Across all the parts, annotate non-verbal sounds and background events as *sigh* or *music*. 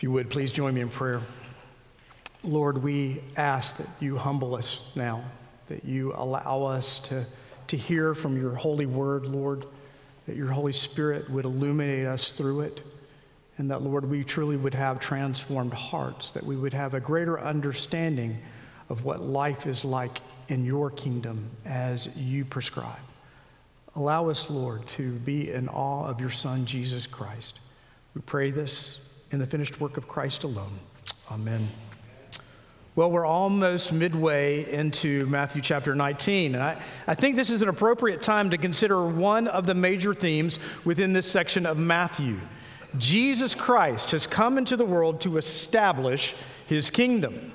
If you would, please join me in prayer. Lord, we ask that you humble us now, that you allow us to, to hear from your holy word, Lord, that your Holy Spirit would illuminate us through it, and that, Lord, we truly would have transformed hearts, that we would have a greater understanding of what life is like in your kingdom as you prescribe. Allow us, Lord, to be in awe of your Son, Jesus Christ. We pray this in the finished work of Christ alone. Amen. Well, we're almost midway into Matthew chapter 19, and I, I think this is an appropriate time to consider one of the major themes within this section of Matthew. Jesus Christ has come into the world to establish his kingdom,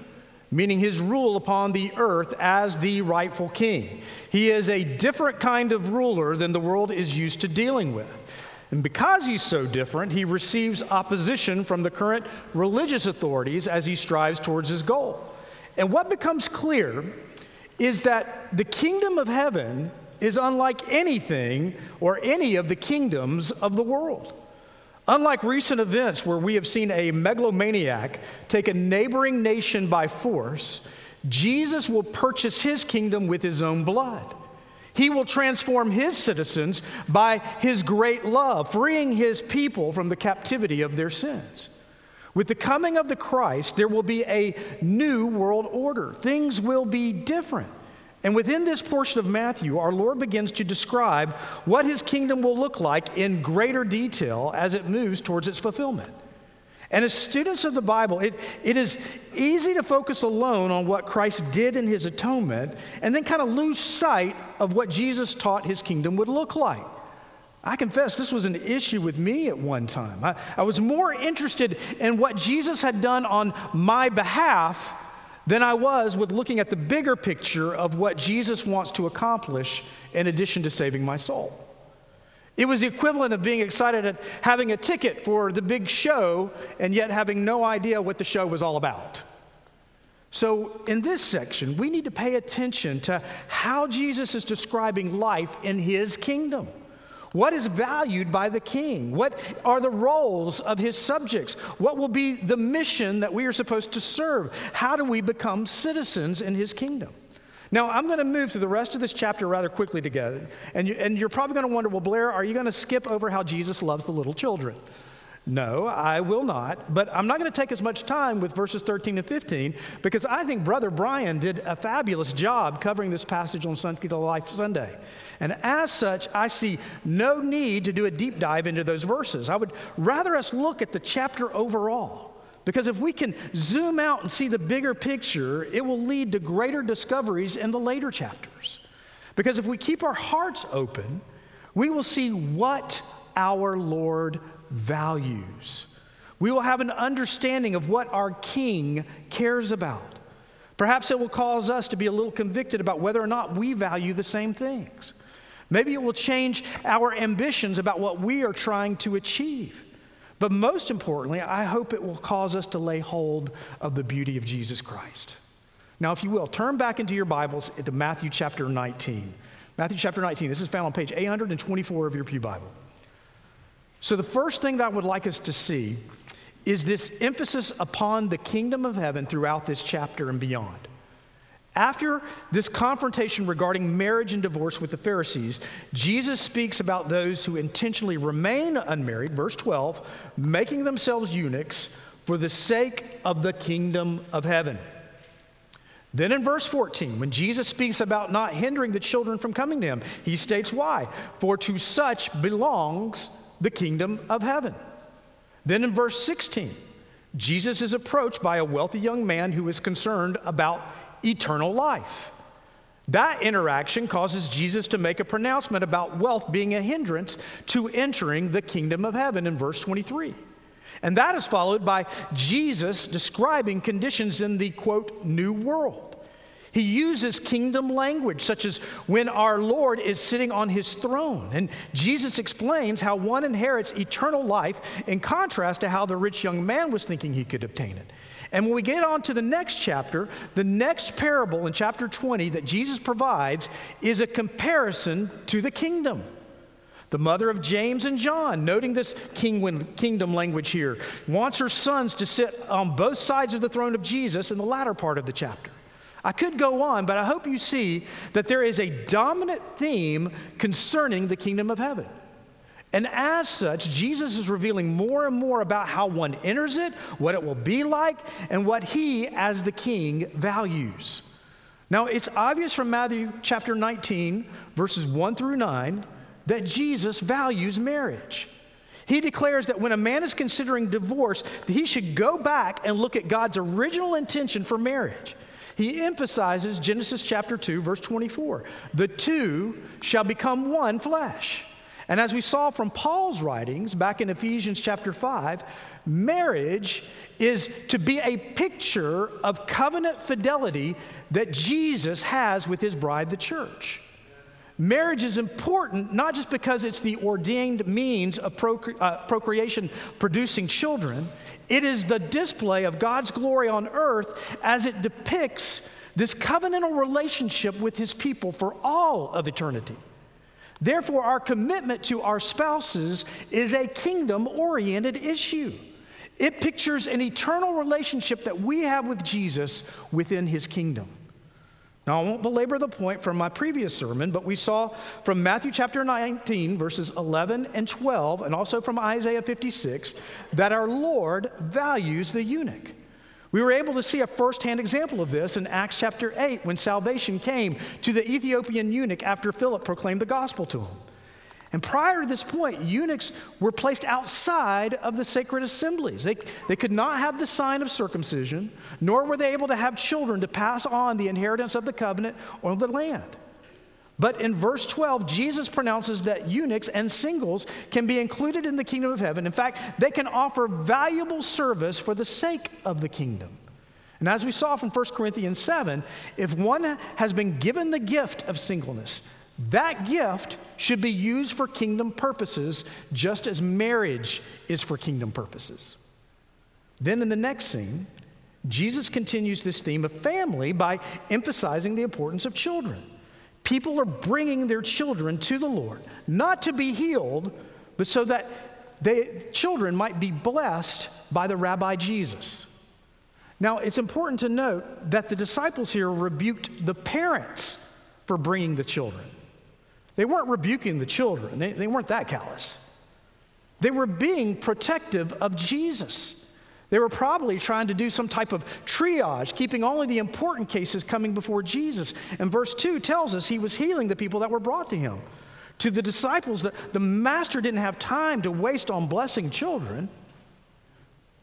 meaning his rule upon the earth as the rightful king. He is a different kind of ruler than the world is used to dealing with. And because he's so different, he receives opposition from the current religious authorities as he strives towards his goal. And what becomes clear is that the kingdom of heaven is unlike anything or any of the kingdoms of the world. Unlike recent events where we have seen a megalomaniac take a neighboring nation by force, Jesus will purchase his kingdom with his own blood. He will transform his citizens by his great love, freeing his people from the captivity of their sins. With the coming of the Christ, there will be a new world order. Things will be different. And within this portion of Matthew, our Lord begins to describe what his kingdom will look like in greater detail as it moves towards its fulfillment. And as students of the Bible, it, it is easy to focus alone on what Christ did in his atonement and then kind of lose sight of what Jesus taught his kingdom would look like. I confess this was an issue with me at one time. I, I was more interested in what Jesus had done on my behalf than I was with looking at the bigger picture of what Jesus wants to accomplish in addition to saving my soul. It was the equivalent of being excited at having a ticket for the big show and yet having no idea what the show was all about. So, in this section, we need to pay attention to how Jesus is describing life in his kingdom. What is valued by the king? What are the roles of his subjects? What will be the mission that we are supposed to serve? How do we become citizens in his kingdom? Now, I'm going to move through the rest of this chapter rather quickly together. And, you, and you're probably going to wonder, well, Blair, are you going to skip over how Jesus loves the little children? No, I will not. But I'm not going to take as much time with verses 13 and 15 because I think Brother Brian did a fabulous job covering this passage on Sanctity of Life Sunday. And as such, I see no need to do a deep dive into those verses. I would rather us look at the chapter overall. Because if we can zoom out and see the bigger picture, it will lead to greater discoveries in the later chapters. Because if we keep our hearts open, we will see what our Lord values. We will have an understanding of what our King cares about. Perhaps it will cause us to be a little convicted about whether or not we value the same things. Maybe it will change our ambitions about what we are trying to achieve. But most importantly, I hope it will cause us to lay hold of the beauty of Jesus Christ. Now, if you will, turn back into your Bibles into Matthew chapter 19. Matthew chapter 19. This is found on page 824 of your Pew Bible. So, the first thing that I would like us to see is this emphasis upon the kingdom of heaven throughout this chapter and beyond. After this confrontation regarding marriage and divorce with the Pharisees, Jesus speaks about those who intentionally remain unmarried, verse 12, making themselves eunuchs for the sake of the kingdom of heaven. Then in verse 14, when Jesus speaks about not hindering the children from coming to him, he states why. For to such belongs the kingdom of heaven. Then in verse 16, Jesus is approached by a wealthy young man who is concerned about eternal life. That interaction causes Jesus to make a pronouncement about wealth being a hindrance to entering the kingdom of heaven in verse 23. And that is followed by Jesus describing conditions in the quote, new world. He uses kingdom language, such as when our Lord is sitting on his throne. And Jesus explains how one inherits eternal life in contrast to how the rich young man was thinking he could obtain it. And when we get on to the next chapter, the next parable in chapter 20 that Jesus provides is a comparison to the kingdom. the mother of James and John, noting this kingdom language here, wants her sons to sit on both sides of the throne of Jesus in the latter part of the chapter. I could go on, but I hope you see that there is a dominant theme concerning the kingdom of heaven. And as such, Jesus is revealing more and more about how one enters it, what it will be like, and what he, as the king, values. Now, it's obvious from Matthew chapter 19, verses 1 through 9, that Jesus values marriage. He declares that when a man is considering divorce, he should go back and look at God's original intention for marriage. He emphasizes Genesis chapter 2, verse 24. The two shall become one flesh. And as we saw from Paul's writings back in Ephesians chapter 5, marriage is to be a picture of covenant fidelity that Jesus has with his bride, the church. Marriage is important not just because it's the ordained means of procre- uh, procreation producing children, it is the display of God's glory on earth as it depicts this covenantal relationship with his people for all of eternity. Therefore, our commitment to our spouses is a kingdom oriented issue. It pictures an eternal relationship that we have with Jesus within his kingdom. Now, I won't belabor the point from my previous sermon, but we saw from Matthew chapter 19, verses 11 and 12, and also from Isaiah 56, that our Lord values the eunuch. We were able to see a firsthand example of this in Acts chapter 8 when salvation came to the Ethiopian eunuch after Philip proclaimed the gospel to him. And prior to this point, eunuchs were placed outside of the sacred assemblies. They, they could not have the sign of circumcision, nor were they able to have children to pass on the inheritance of the covenant or the land. But in verse 12, Jesus pronounces that eunuchs and singles can be included in the kingdom of heaven. In fact, they can offer valuable service for the sake of the kingdom. And as we saw from 1 Corinthians 7, if one has been given the gift of singleness, that gift should be used for kingdom purposes, just as marriage is for kingdom purposes. Then in the next scene, Jesus continues this theme of family by emphasizing the importance of children. People are bringing their children to the Lord, not to be healed, but so that they, children might be blessed by the Rabbi Jesus. Now, it's important to note that the disciples here rebuked the parents for bringing the children. They weren't rebuking the children, they, they weren't that callous. They were being protective of Jesus. They were probably trying to do some type of triage, keeping only the important cases coming before Jesus. And verse 2 tells us he was healing the people that were brought to him. To the disciples, the, the master didn't have time to waste on blessing children.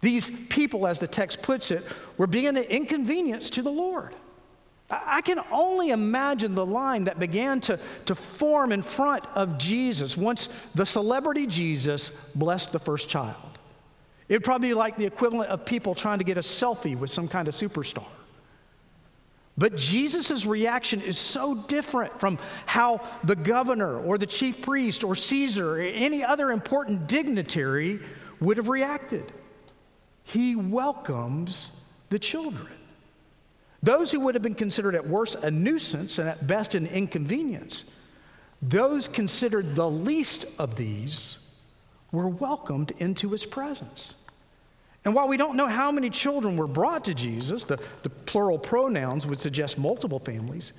These people, as the text puts it, were being an inconvenience to the Lord. I can only imagine the line that began to, to form in front of Jesus once the celebrity Jesus blessed the first child. It would probably be like the equivalent of people trying to get a selfie with some kind of superstar. But Jesus' reaction is so different from how the governor or the chief priest or Caesar or any other important dignitary would have reacted. He welcomes the children. Those who would have been considered at worst a nuisance and at best an inconvenience, those considered the least of these were welcomed into his presence. And while we don't know how many children were brought to Jesus, the, the plural pronouns would suggest multiple families,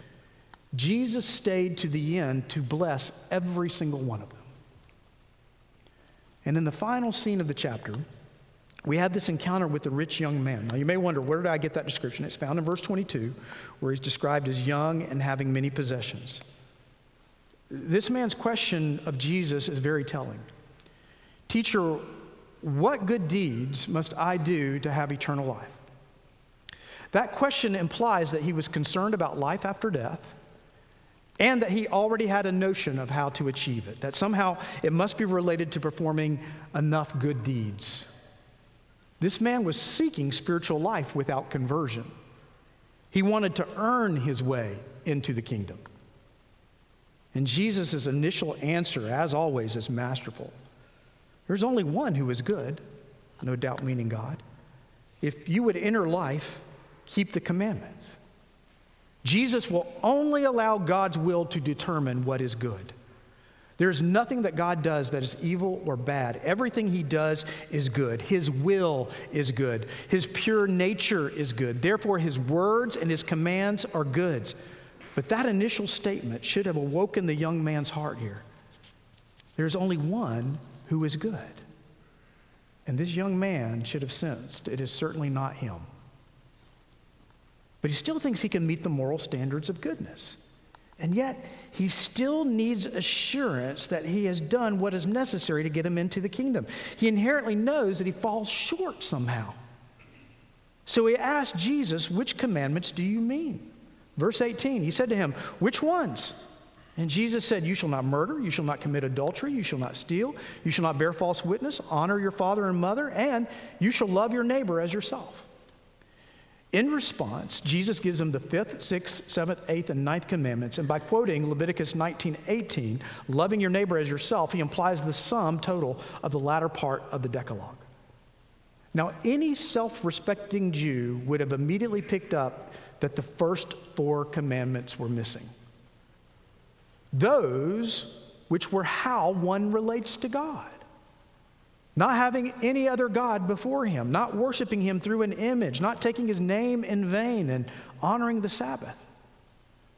Jesus stayed to the end to bless every single one of them. And in the final scene of the chapter, we have this encounter with the rich young man. Now, you may wonder, where did I get that description? It's found in verse 22, where he's described as young and having many possessions. This man's question of Jesus is very telling. Teacher, what good deeds must I do to have eternal life? That question implies that he was concerned about life after death and that he already had a notion of how to achieve it, that somehow it must be related to performing enough good deeds. This man was seeking spiritual life without conversion. He wanted to earn his way into the kingdom. And Jesus' initial answer, as always, is masterful. There's only one who is good, no doubt meaning God. If you would enter life, keep the commandments. Jesus will only allow God's will to determine what is good. There's nothing that God does that is evil or bad. Everything he does is good. His will is good. His pure nature is good. Therefore, his words and his commands are goods. But that initial statement should have awoken the young man's heart here. There's only one who is good. And this young man should have sensed it is certainly not him. But he still thinks he can meet the moral standards of goodness. And yet, he still needs assurance that he has done what is necessary to get him into the kingdom. He inherently knows that he falls short somehow. So he asked Jesus, Which commandments do you mean? Verse 18, he said to him, Which ones? And Jesus said, You shall not murder, you shall not commit adultery, you shall not steal, you shall not bear false witness, honor your father and mother, and you shall love your neighbor as yourself. In response, Jesus gives them the fifth, sixth, seventh, eighth, and ninth commandments. And by quoting Leviticus 19 18, loving your neighbor as yourself, he implies the sum total of the latter part of the Decalogue. Now, any self respecting Jew would have immediately picked up that the first four commandments were missing. Those which were how one relates to God not having any other God before him, not worshiping him through an image, not taking his name in vain, and honoring the Sabbath.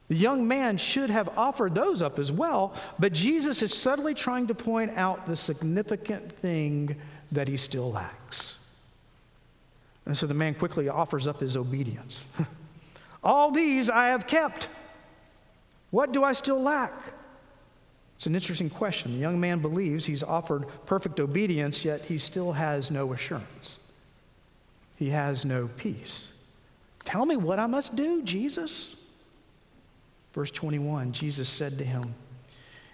The young man should have offered those up as well, but Jesus is subtly trying to point out the significant thing that he still lacks. And so the man quickly offers up his obedience. *laughs* All these I have kept. What do I still lack? It's an interesting question. The young man believes he's offered perfect obedience, yet he still has no assurance. He has no peace. Tell me what I must do, Jesus. Verse 21 Jesus said to him,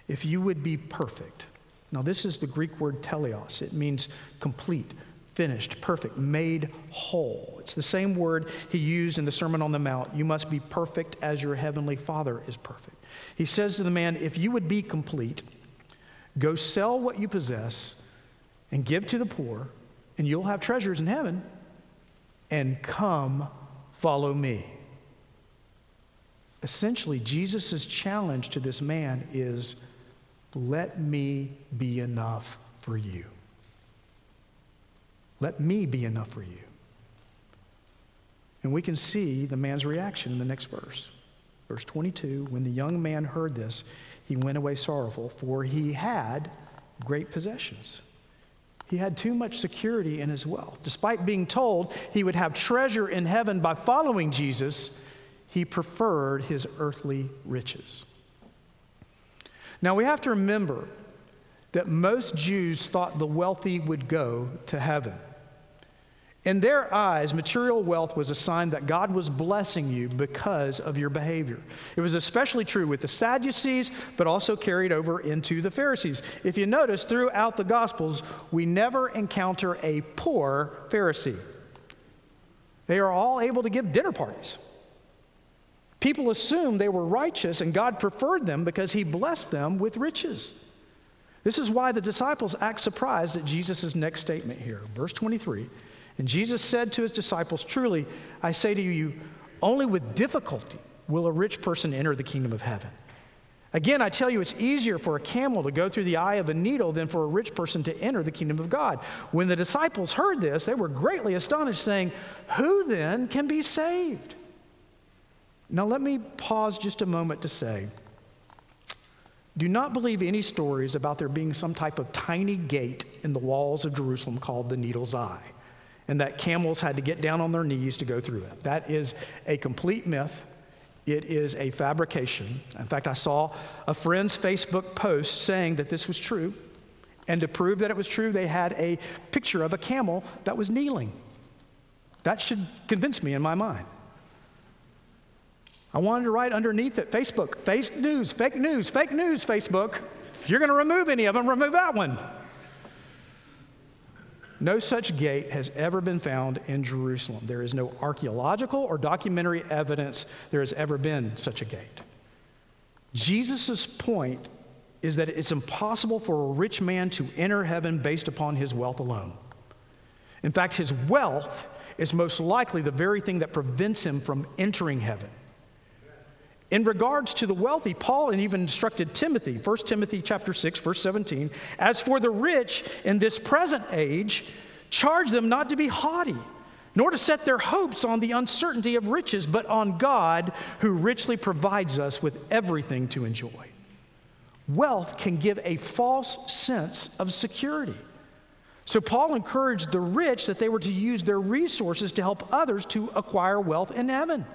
If you would be perfect. Now, this is the Greek word teleos, it means complete, finished, perfect, made whole. It's the same word he used in the Sermon on the Mount. You must be perfect as your heavenly Father is perfect. He says to the man, If you would be complete, go sell what you possess and give to the poor, and you'll have treasures in heaven, and come follow me. Essentially, Jesus' challenge to this man is let me be enough for you. Let me be enough for you. And we can see the man's reaction in the next verse. Verse 22 When the young man heard this, he went away sorrowful, for he had great possessions. He had too much security in his wealth. Despite being told he would have treasure in heaven by following Jesus, he preferred his earthly riches. Now we have to remember that most Jews thought the wealthy would go to heaven. In their eyes, material wealth was a sign that God was blessing you because of your behavior. It was especially true with the Sadducees, but also carried over into the Pharisees. If you notice, throughout the Gospels, we never encounter a poor Pharisee. They are all able to give dinner parties. People assumed they were righteous, and God preferred them because He blessed them with riches. This is why the disciples act surprised at Jesus' next statement here. Verse 23. And Jesus said to his disciples, Truly, I say to you, only with difficulty will a rich person enter the kingdom of heaven. Again, I tell you, it's easier for a camel to go through the eye of a needle than for a rich person to enter the kingdom of God. When the disciples heard this, they were greatly astonished, saying, Who then can be saved? Now, let me pause just a moment to say, do not believe any stories about there being some type of tiny gate in the walls of Jerusalem called the Needle's Eye and that camels had to get down on their knees to go through it. That is a complete myth. It is a fabrication. In fact, I saw a friend's Facebook post saying that this was true. And to prove that it was true, they had a picture of a camel that was kneeling. That should convince me in my mind. I wanted to write underneath it Facebook, fake news, fake news, fake news, Facebook. If you're going to remove any of them, remove that one. No such gate has ever been found in Jerusalem. There is no archaeological or documentary evidence there has ever been such a gate. Jesus' point is that it's impossible for a rich man to enter heaven based upon his wealth alone. In fact, his wealth is most likely the very thing that prevents him from entering heaven. In regards to the wealthy, Paul even instructed Timothy, 1 Timothy chapter 6 verse 17, as for the rich in this present age, charge them not to be haughty, nor to set their hopes on the uncertainty of riches, but on God who richly provides us with everything to enjoy. Wealth can give a false sense of security. So, Paul encouraged the rich that they were to use their resources to help others to acquire wealth in heaven.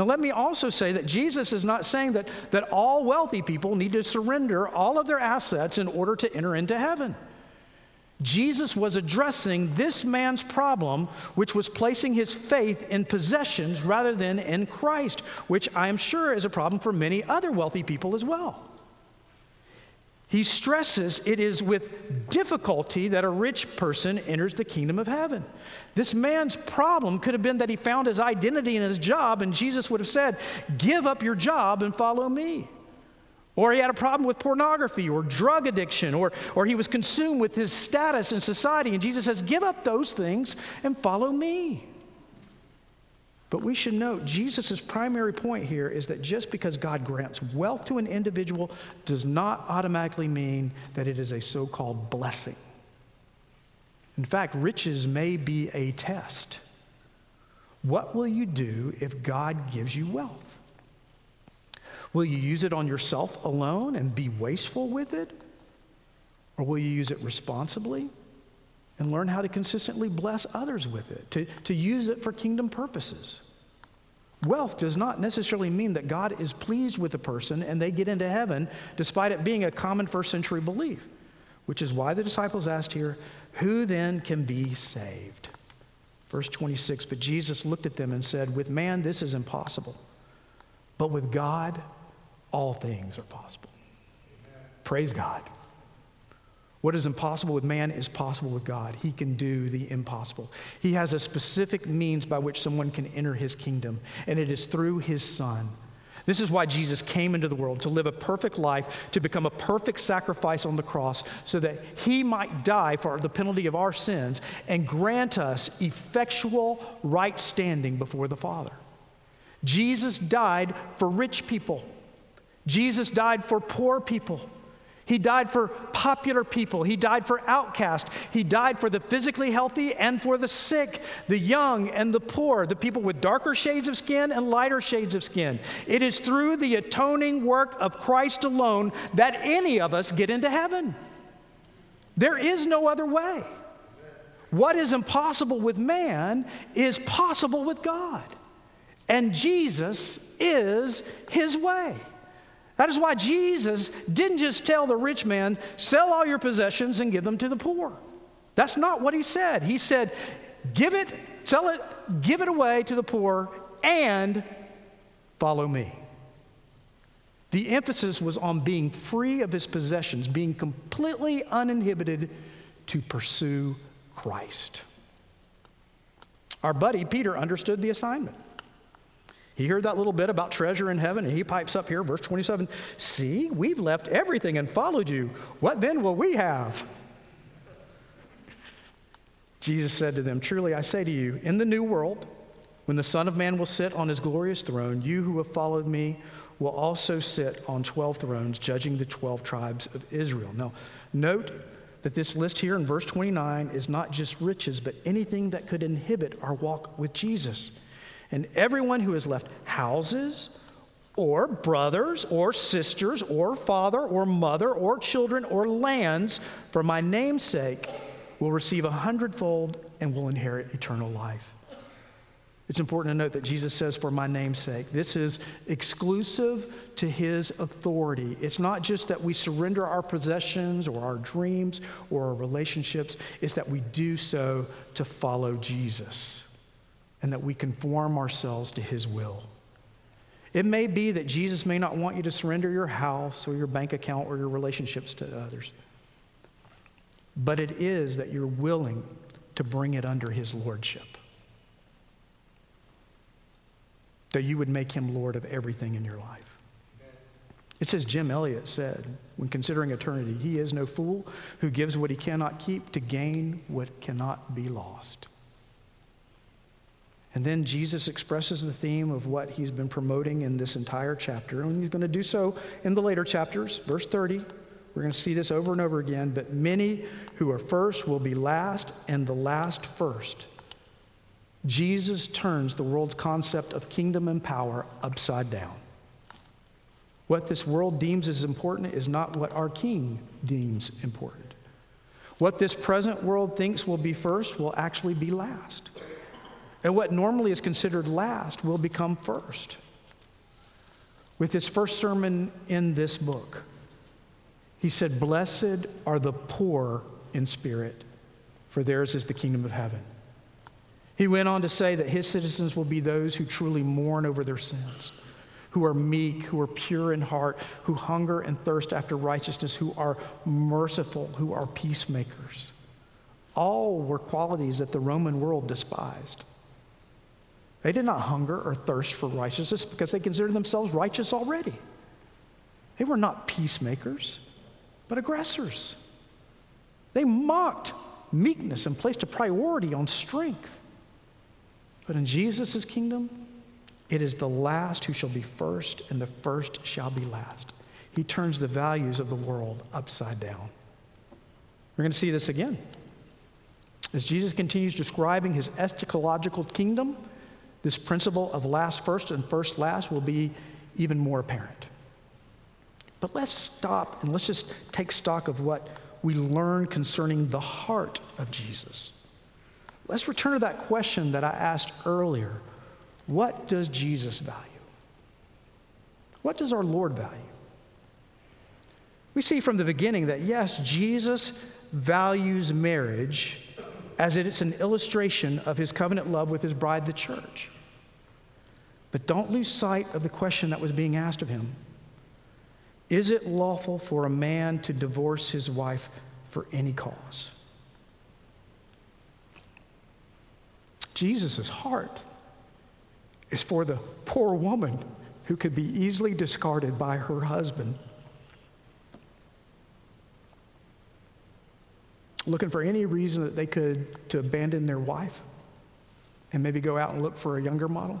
Now, let me also say that Jesus is not saying that, that all wealthy people need to surrender all of their assets in order to enter into heaven. Jesus was addressing this man's problem, which was placing his faith in possessions rather than in Christ, which I am sure is a problem for many other wealthy people as well. He stresses it is with difficulty that a rich person enters the kingdom of heaven. This man's problem could have been that he found his identity in his job, and Jesus would have said, Give up your job and follow me. Or he had a problem with pornography or drug addiction, or, or he was consumed with his status in society, and Jesus says, Give up those things and follow me. But we should note Jesus' primary point here is that just because God grants wealth to an individual does not automatically mean that it is a so called blessing. In fact, riches may be a test. What will you do if God gives you wealth? Will you use it on yourself alone and be wasteful with it? Or will you use it responsibly and learn how to consistently bless others with it, to, to use it for kingdom purposes. Wealth does not necessarily mean that God is pleased with a person and they get into heaven, despite it being a common first century belief, which is why the disciples asked here, Who then can be saved? Verse 26 But Jesus looked at them and said, With man, this is impossible, but with God, all things are possible. Amen. Praise God. What is impossible with man is possible with God. He can do the impossible. He has a specific means by which someone can enter his kingdom, and it is through his son. This is why Jesus came into the world to live a perfect life, to become a perfect sacrifice on the cross, so that he might die for the penalty of our sins and grant us effectual right standing before the Father. Jesus died for rich people, Jesus died for poor people. He died for popular people. He died for outcasts. He died for the physically healthy and for the sick, the young and the poor, the people with darker shades of skin and lighter shades of skin. It is through the atoning work of Christ alone that any of us get into heaven. There is no other way. What is impossible with man is possible with God. And Jesus is his way. That is why Jesus didn't just tell the rich man, sell all your possessions and give them to the poor. That's not what he said. He said, give it, sell it, give it away to the poor, and follow me. The emphasis was on being free of his possessions, being completely uninhibited to pursue Christ. Our buddy Peter understood the assignment. He heard that little bit about treasure in heaven, and he pipes up here, verse 27 See, we've left everything and followed you. What then will we have? Jesus said to them, Truly I say to you, in the new world, when the Son of Man will sit on his glorious throne, you who have followed me will also sit on 12 thrones, judging the 12 tribes of Israel. Now, note that this list here in verse 29 is not just riches, but anything that could inhibit our walk with Jesus. And everyone who has left houses, or brothers, or sisters, or father, or mother, or children, or lands for my name's sake will receive a hundredfold and will inherit eternal life. It's important to note that Jesus says, for my name's sake. This is exclusive to his authority. It's not just that we surrender our possessions or our dreams or our relationships, it's that we do so to follow Jesus and that we conform ourselves to His will. It may be that Jesus may not want you to surrender your house or your bank account or your relationships to others, but it is that you're willing to bring it under His lordship. That you would make Him Lord of everything in your life. It says, Jim Elliot said, when considering eternity, he is no fool who gives what he cannot keep to gain what cannot be lost. And then Jesus expresses the theme of what he's been promoting in this entire chapter. And he's going to do so in the later chapters. Verse 30, we're going to see this over and over again. But many who are first will be last, and the last first. Jesus turns the world's concept of kingdom and power upside down. What this world deems as important is not what our king deems important. What this present world thinks will be first will actually be last. And what normally is considered last will become first. With his first sermon in this book, he said, Blessed are the poor in spirit, for theirs is the kingdom of heaven. He went on to say that his citizens will be those who truly mourn over their sins, who are meek, who are pure in heart, who hunger and thirst after righteousness, who are merciful, who are peacemakers. All were qualities that the Roman world despised. They did not hunger or thirst for righteousness because they considered themselves righteous already. They were not peacemakers, but aggressors. They mocked meekness and placed a priority on strength. But in Jesus' kingdom, it is the last who shall be first, and the first shall be last. He turns the values of the world upside down. We're going to see this again. As Jesus continues describing his eschatological kingdom, this principle of last first and first last will be even more apparent. But let's stop and let's just take stock of what we learn concerning the heart of Jesus. Let's return to that question that I asked earlier What does Jesus value? What does our Lord value? We see from the beginning that yes, Jesus values marriage as it's an illustration of his covenant love with his bride, the church. But don't lose sight of the question that was being asked of him Is it lawful for a man to divorce his wife for any cause? Jesus' heart is for the poor woman who could be easily discarded by her husband looking for any reason that they could to abandon their wife and maybe go out and look for a younger model.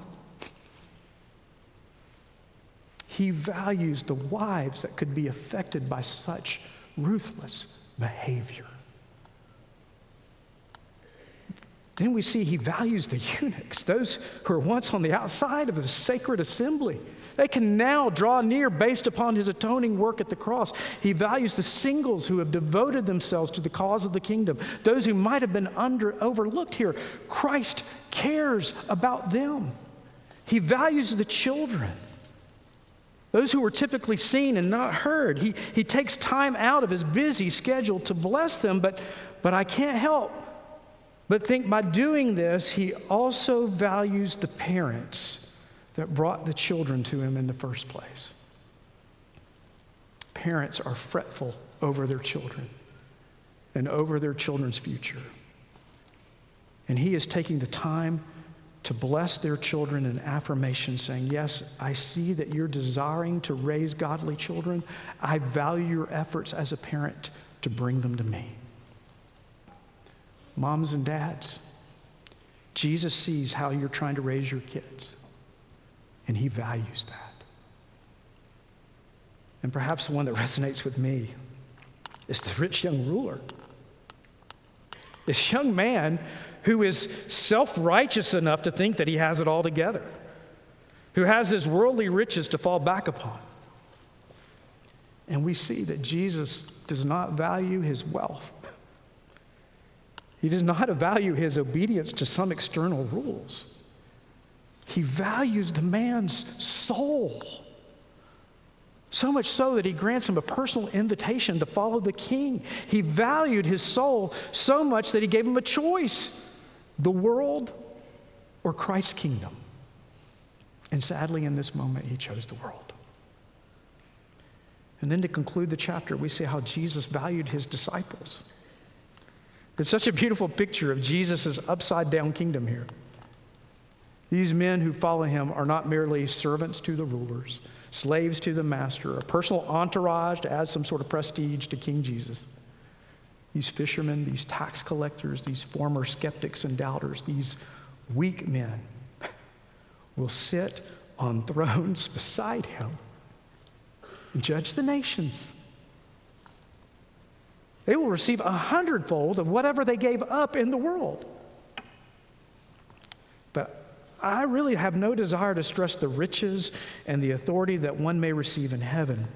He values the wives that could be affected by such ruthless behavior. Then we see he values the eunuchs, those who are once on the outside of the sacred assembly. They can now draw near based upon his atoning work at the cross. He values the singles who have devoted themselves to the cause of the kingdom, those who might have been under, overlooked here. Christ cares about them. He values the children. Those who were typically seen and not heard. He, he takes time out of his busy schedule to bless them, but, but I can't help but think by doing this, he also values the parents that brought the children to him in the first place. Parents are fretful over their children and over their children's future. And he is taking the time to bless their children in affirmation, saying, Yes, I see that you're desiring to raise godly children. I value your efforts as a parent to bring them to me. Moms and dads, Jesus sees how you're trying to raise your kids and he values that. And perhaps the one that resonates with me is the rich young ruler. This young man who is self righteous enough to think that he has it all together, who has his worldly riches to fall back upon. And we see that Jesus does not value his wealth. He does not value his obedience to some external rules. He values the man's soul. So much so that he grants him a personal invitation to follow the king. He valued his soul so much that he gave him a choice the world or Christ's kingdom. And sadly, in this moment, he chose the world. And then to conclude the chapter, we see how Jesus valued his disciples. It's such a beautiful picture of Jesus' upside down kingdom here. These men who follow him are not merely servants to the rulers, slaves to the master, a personal entourage to add some sort of prestige to King Jesus. These fishermen, these tax collectors, these former skeptics and doubters, these weak men *laughs* will sit on *laughs* thrones beside him and judge the nations. They will receive a hundredfold of whatever they gave up in the world. I really have no desire to stress the riches and the authority that one may receive in heaven.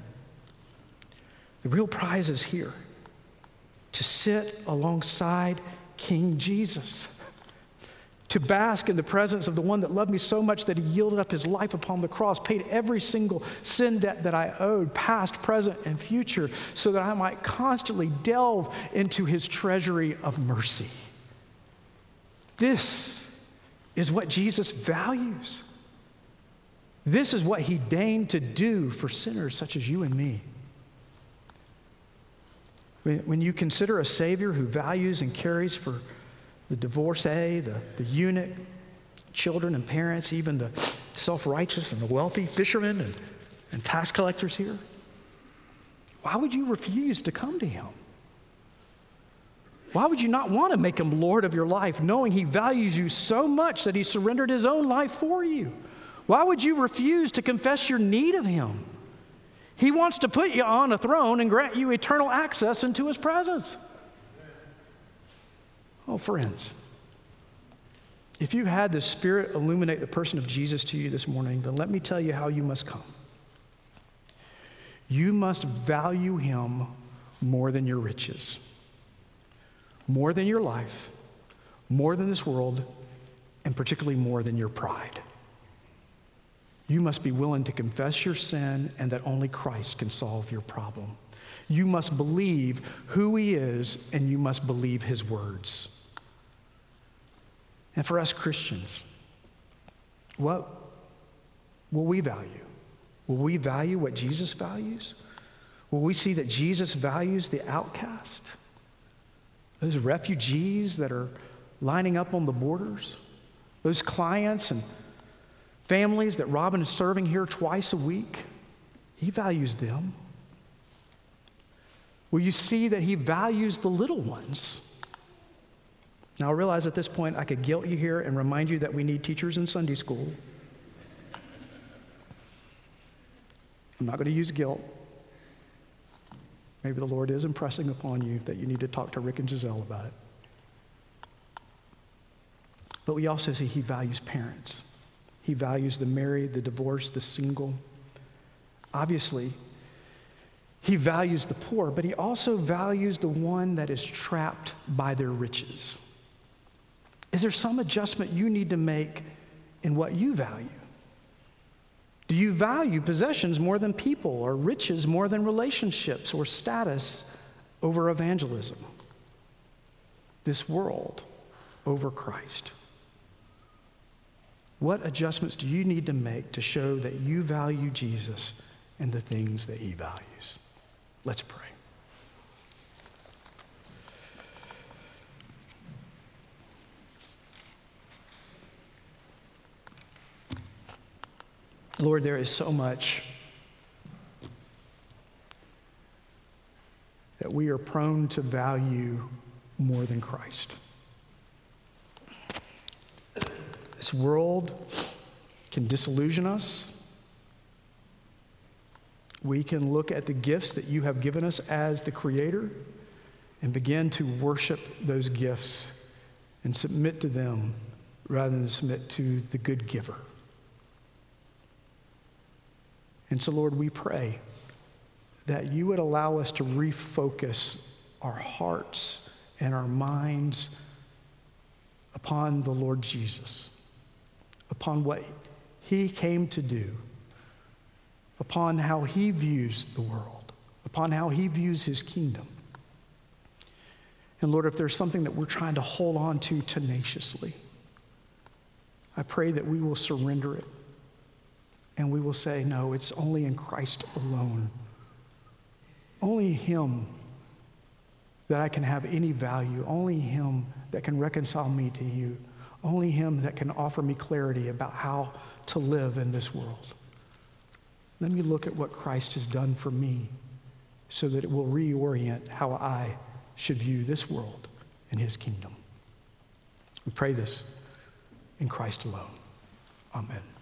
The real prize is here to sit alongside King Jesus to bask in the presence of the one that loved me so much that he yielded up his life upon the cross, paid every single sin debt that I owed, past, present, and future, so that I might constantly delve into his treasury of mercy. This is what Jesus values. This is what he deigned to do for sinners such as you and me. When you consider a Savior who values and cares for the divorcee, the, the eunuch, children and parents, even the self righteous and the wealthy, fishermen and, and tax collectors here? Why would you refuse to come to him? Why would you not want to make him Lord of your life, knowing he values you so much that he surrendered his own life for you? Why would you refuse to confess your need of him? He wants to put you on a throne and grant you eternal access into his presence. Oh, friends, if you had the Spirit illuminate the person of Jesus to you this morning, then let me tell you how you must come. You must value him more than your riches, more than your life, more than this world, and particularly more than your pride. You must be willing to confess your sin and that only Christ can solve your problem. You must believe who he is and you must believe his words. And for us Christians, what will we value? Will we value what Jesus values? Will we see that Jesus values the outcast? Those refugees that are lining up on the borders? Those clients and families that Robin is serving here twice a week? He values them. Will you see that he values the little ones? Now, I realize at this point I could guilt you here and remind you that we need teachers in Sunday school. I'm not going to use guilt. Maybe the Lord is impressing upon you that you need to talk to Rick and Giselle about it. But we also see he values parents. He values the married, the divorced, the single. Obviously, he values the poor, but he also values the one that is trapped by their riches. Is there some adjustment you need to make in what you value? Do you value possessions more than people, or riches more than relationships, or status over evangelism? This world over Christ? What adjustments do you need to make to show that you value Jesus and the things that he values? Let's pray. Lord, there is so much that we are prone to value more than Christ. This world can disillusion us. We can look at the gifts that you have given us as the Creator and begin to worship those gifts and submit to them rather than submit to the good giver. And so, Lord, we pray that you would allow us to refocus our hearts and our minds upon the Lord Jesus, upon what he came to do, upon how he views the world, upon how he views his kingdom. And Lord, if there's something that we're trying to hold on to tenaciously, I pray that we will surrender it and we will say, No, it's only in Christ alone. Only Him that I can have any value. Only Him that can reconcile me to you. Only Him that can offer me clarity about how to live in this world. Let me look at what Christ has done for me so that it will reorient how I should view this world and His kingdom. We pray this in Christ alone. Amen.